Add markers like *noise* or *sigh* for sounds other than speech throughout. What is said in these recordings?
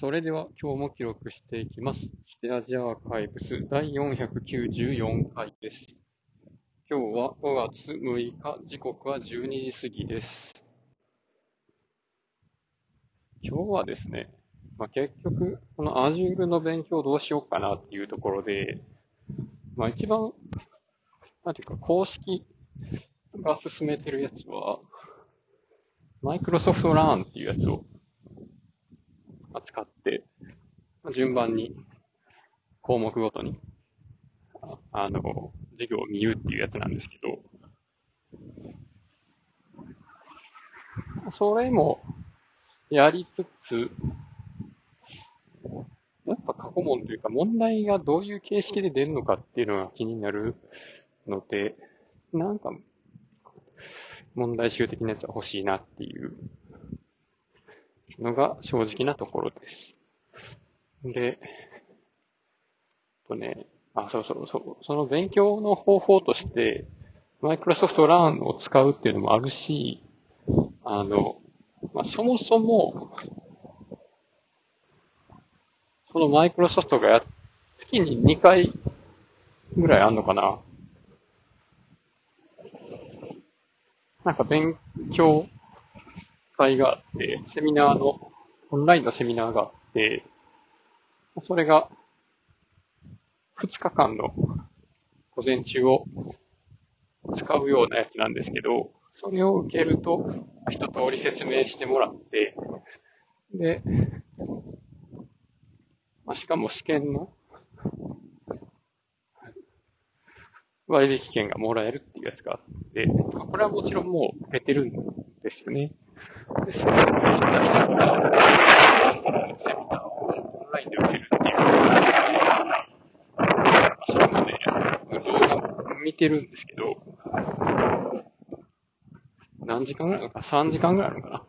それでは今日も記録していきます。ステアジアアーカイブス第494回です。今日は5月6日、時刻は12時過ぎです。今日はですね、まあ、結局、この Azure の勉強どうしようかなっていうところで、まあ一番、なんていうか公式が進めてるやつは、Microsoft Learn っていうやつを扱って、順番に項目ごとに、あの、授業を見るっていうやつなんですけど、それもやりつつ、やっぱ過去問というか問題がどういう形式で出るのかっていうのが気になるので、なんか問題集的なやつは欲しいなっていうのが正直なところです。で、とね、あ、そうそうそう、その勉強の方法として、Microsoft Learn を使うっていうのもあるし、あの、まあ、そもそも、その Microsoft がや、月に2回ぐらいあんのかななんか勉強会があって、セミナーの、オンラインのセミナーがあって、それが、2日間の午前中を使うようなやつなんですけど、それを受けると、一通り説明してもらって、で、まあ、しかも試験の割引券がもらえるっていうやつがあって、これはもちろんもう受けてるんですよね。で、それを受けた人が、そのセミナーをオンラインで受けるっていう。それもね、動画見てるんですけど、何時間ぐらいな？のか ?3 時間ぐらいなのかな？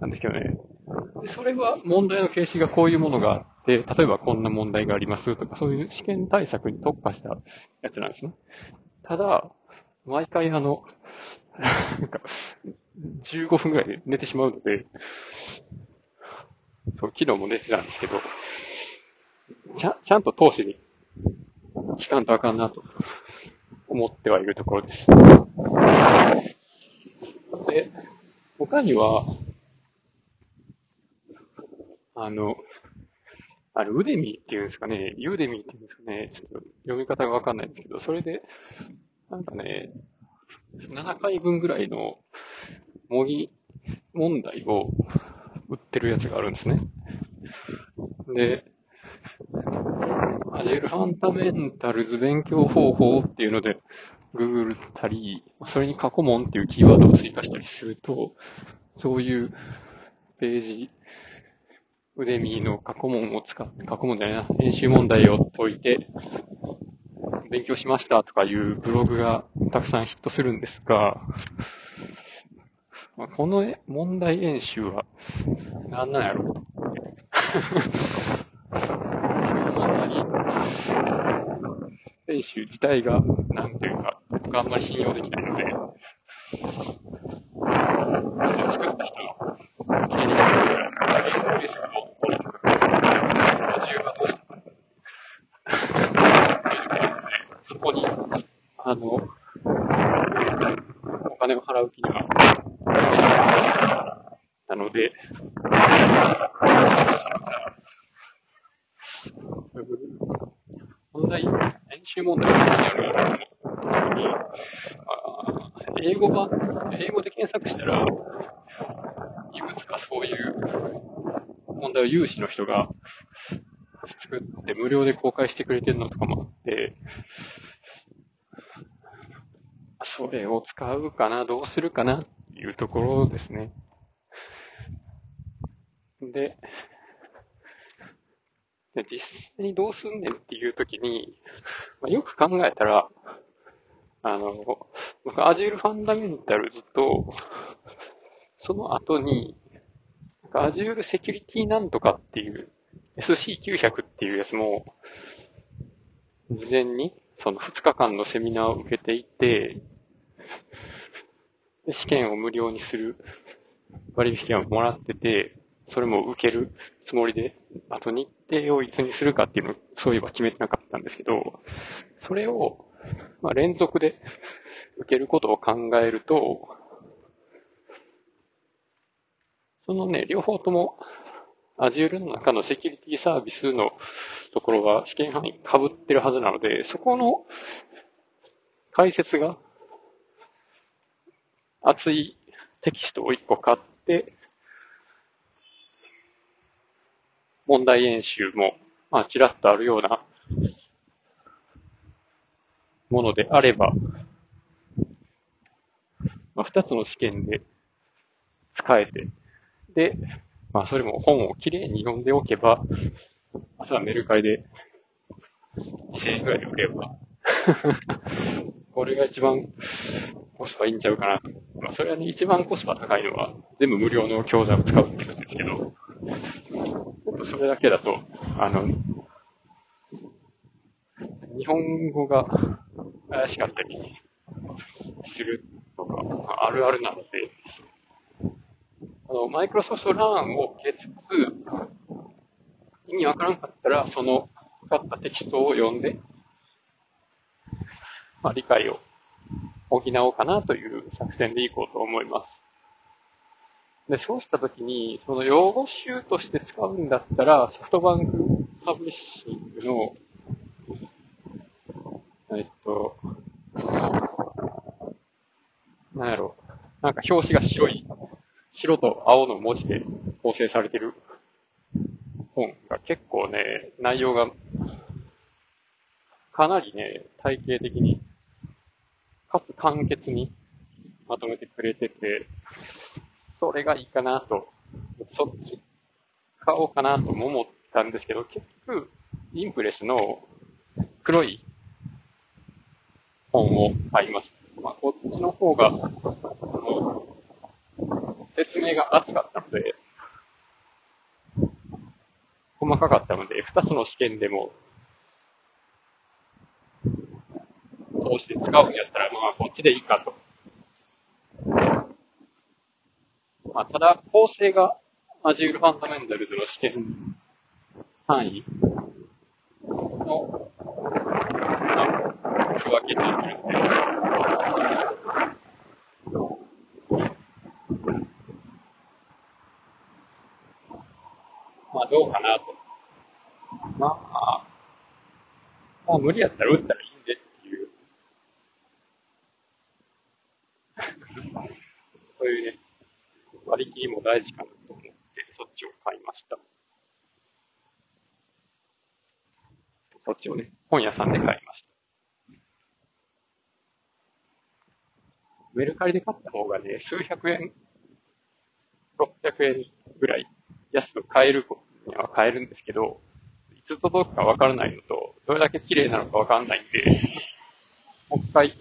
なんですけどね。でそれは問題の形式がこういうものがあって、例えばこんな問題がありますとか、そういう試験対策に特化したやつなんですね。ただ、毎回あの、なんか、15分ぐらい寝てしまうので、そう、昨日も寝てたんですけど、ちゃ、ちゃんと投資に聞かんとあかんなと思ってはいるところです。で、他には、あの、あの、ウデミーっていうんですかね、ユーデミーっていうんですかね、ちょっと読み方がわかんないんですけど、それで、なんかね、7回分ぐらいの模擬問題を売ってるやつがあるんですね。で、Azure Fundamentals 勉強方法っていうので、Google たり、それに過去問っていうキーワードを追加したりすると、そういうページ、ウデミの過去問を使って、過去問じゃないな、練習問題を解いて、勉強しましたとかいうブログがたくさんヒットするんですが、*laughs* まあこの問題演習は何なんやろう？と。*laughs* その問題演習自体が、なんていうか、僕はあんまり信用できないので、作った人の経歴が、リスクを降りてくる。Azure はどうしたか。そこに、あの、お金を払う気には、なので、問題、演習問題が何あるに、あ英語版、英語で検索したら、いくつかそういう問題を有志の人が作って無料で公開してくれてるのとかもあって、それを使うかな、どうするかなっていうところですね。で、*laughs* で実際にどうすんねんっていうときに、まあ、よく考えたら、あの、僕 Azure Fundamental と、その後に、なんか Azure Security なんとかっていう SC900 っていうやつも、事前にその2日間のセミナーを受けていて、試験を無料にする。割引券をもらってて、それも受けるつもりで、あと日程をいつにするかっていうのを、そういえば決めてなかったんですけど、それを、まあ、連続で受けることを考えると、そのね、両方とも Azure の中のセキュリティサービスのところが試験範囲被ってるはずなので、そこの解説が熱いテキストを1個買って、問題演習も、まあ、ちらっとあるようなものであれば、まあ、2つの試験で使えて、で、まあ、それも本をきれいに読んでおけば、あとはメルカリで2000円くらいで売れば、*laughs* これが一番コスパいいんちゃうかなと。まあ、それはね、一番コスパ高いのは、全部無料の教材を使うってことですけど、もっとそれだけだと、あの、日本語が怪しかったりするとか、あるあるなので、あの、マイクロソフトランを受けつつ、意味わからんかったら、その、かったテキストを読んで、まあ、理解を補おうかなという作戦でいこうと思います。で、そうしたときに、その用語集として使うんだったら、ソフトバンクパブリッシングの、えっと、なんやろ、なんか表紙が白い、白と青の文字で構成されてる本が結構ね、内容がかなりね、体系的に、かつ簡潔にまとめてくれてて、それがいいかなと、そっち買おうかなとも思ったんですけど、結局、インプレスの黒い本を買いました。まあ、こっちの方が、説明が厚かったので、細かかったので、二つの試験でも、通して使うんやったら、まあ、こっちでいいかとまあ、ただ、構成が Azure Fundamentals の試験範囲の、区分けになってるんで、まあ、どうかなと。まあ、まあ、無理やったら打ったらいいんでっていう。そういうね、割り切りも大事かなと思って、そっちを買いました。そっちをね、本屋さんで買いました。メルカリで買った方がね、数百円、600円ぐらい安く買えるには買えるんですけど、いつ届くかわからないのと、どれだけ綺麗なのかわかんないんで、もう一回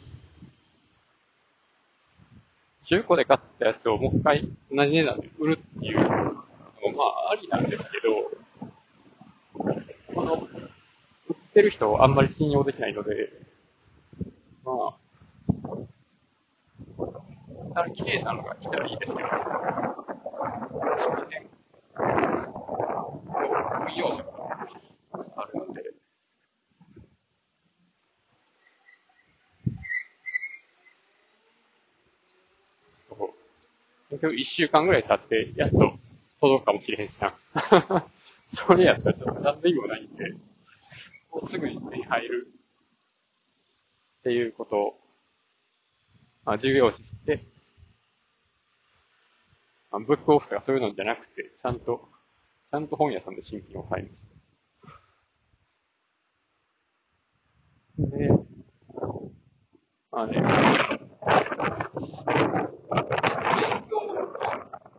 中古で買ったやつをもう一回同じ値段で売るっていうのもまあありなんですけど、この、売ってる人をあんまり信用できないので、まあ、ただ綺麗なのが来たらいいですけど、ねの辺、要素があるので、結局一週間ぐらい経って、やっと届くかもしれへんしな。*laughs* それやったらちょっと何の意味もないんで、もうすぐに手に入るっていうことを、まあ、重要視して、まあ、ブックオフとかそういうのじゃなくて、ちゃんと、ちゃんと本屋さんで新品を買いました。で、まあね、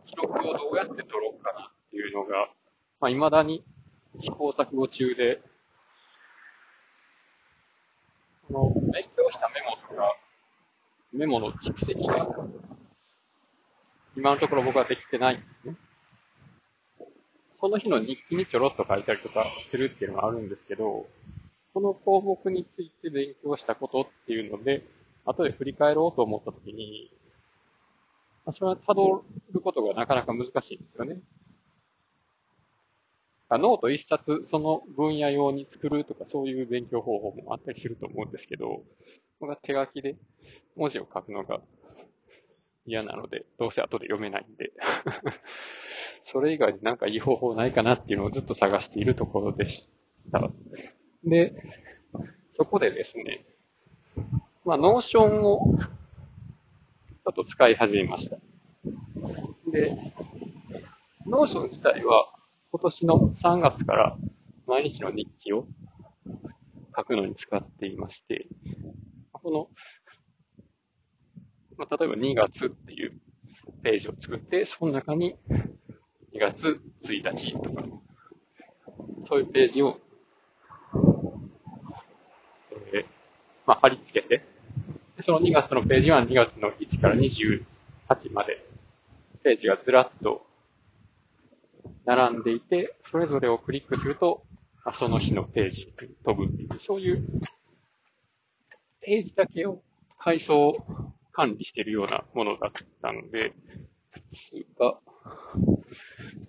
記録をど。うやって取ろうかなっていうのが、まあ、未だに試行錯誤中で、この、勉強したメモとか、メモの蓄積が、今のところ僕はできてないんですね。その日の日記にちょろっと書いたりとかするっていうのがあるんですけど、この項目について勉強したことっていうので、後で振り返ろうと思ったときに、それは辿ることがなかなか難しいんですよね。ノート一冊その分野用に作るとかそういう勉強方法もあったりすると思うんですけど、僕は手書きで文字を書くのが嫌なので、どうせ後で読めないんで *laughs* それ以外になんかいい方法ないかなっていうのをずっと探しているところでした。で、そこでですね、まあ、 Notion をちょっと使い始めました。で、 Notion 自体は今年の3月から毎日の日記を書くのに使っていまして、この、まあ、例えば2月っていうページを作って、その中に2月1日とか、そういうページを、えー、まあ、貼り付けて、その2月のページは2月の1から28まで、ページがずらっと並んでいて、それぞれをクリックすると、その日のページに飛ぶっていう、そういうページだけを階層管理しているようなものだったので、すが、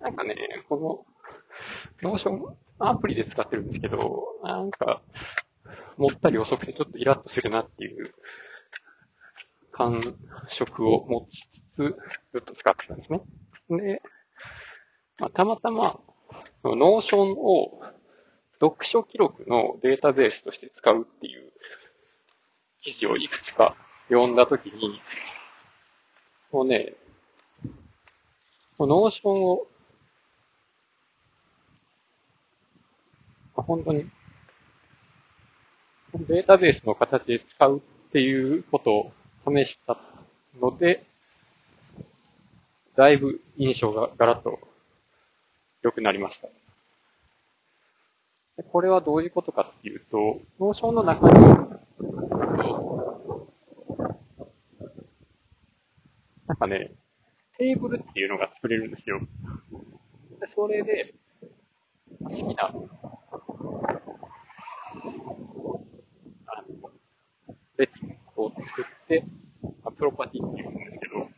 なんかね、この、 Notion アプリで使ってるんですけど、なんか、もったり遅くてちょっとイラッとするなっていう感触を持ちつつ、ずっと使ってたんですね。で、まあ、たまたま、 Notionを読書記録のデータベースとして使うっていう記事をいくつか読んだときに、もうね、 Notionを本当に、データベースの形で使うっていうことを試したので、だいぶ印象がガラッと良くなりました。これはどういうことかっていうと、 Notionの中に、なんかね、テーブルっていうのが作れるんですよ。でそれで、好きな列を作って、プロパティって言うんですけど、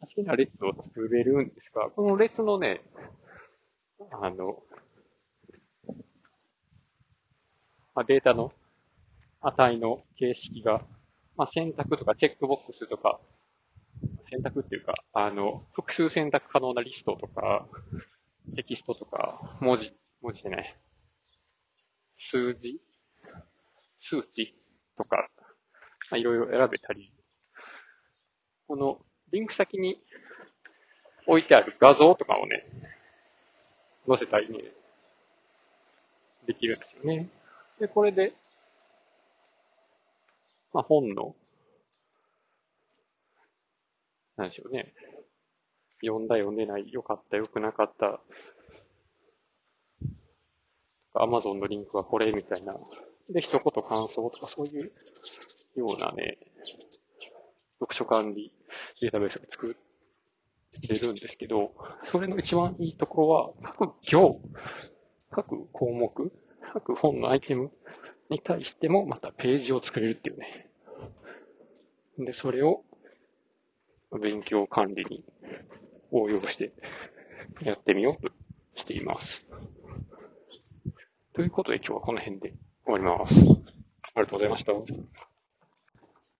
好きな列を作れるんですが、この列のね、あの、まあ、データの値の形式が、まあ、選択とかチェックボックスとか、選択っていうか、あの、複数選択可能なリストとか、テキストとか、文字、文字じゃない、数字？数値とか、まあ、いろいろ選べたり、このリンク先に置いてある画像とかをね、載せたりね、できるんですよね。で、これで、まあ、本の、なんでしょうね。読んだ読んでない、良かった良くなかった、アマゾンのリンクはこれみたいなで、一言感想とかそういうようなね、読書管理データベースを作れるんですけど、それの一番いいところは、各行、各項目、各本のアイテムに対してもまたページを作れるっていうね。で、それを勉強管理に応用してやってみようとしています。ということで今日はこの辺で終わります。ありがとうございました。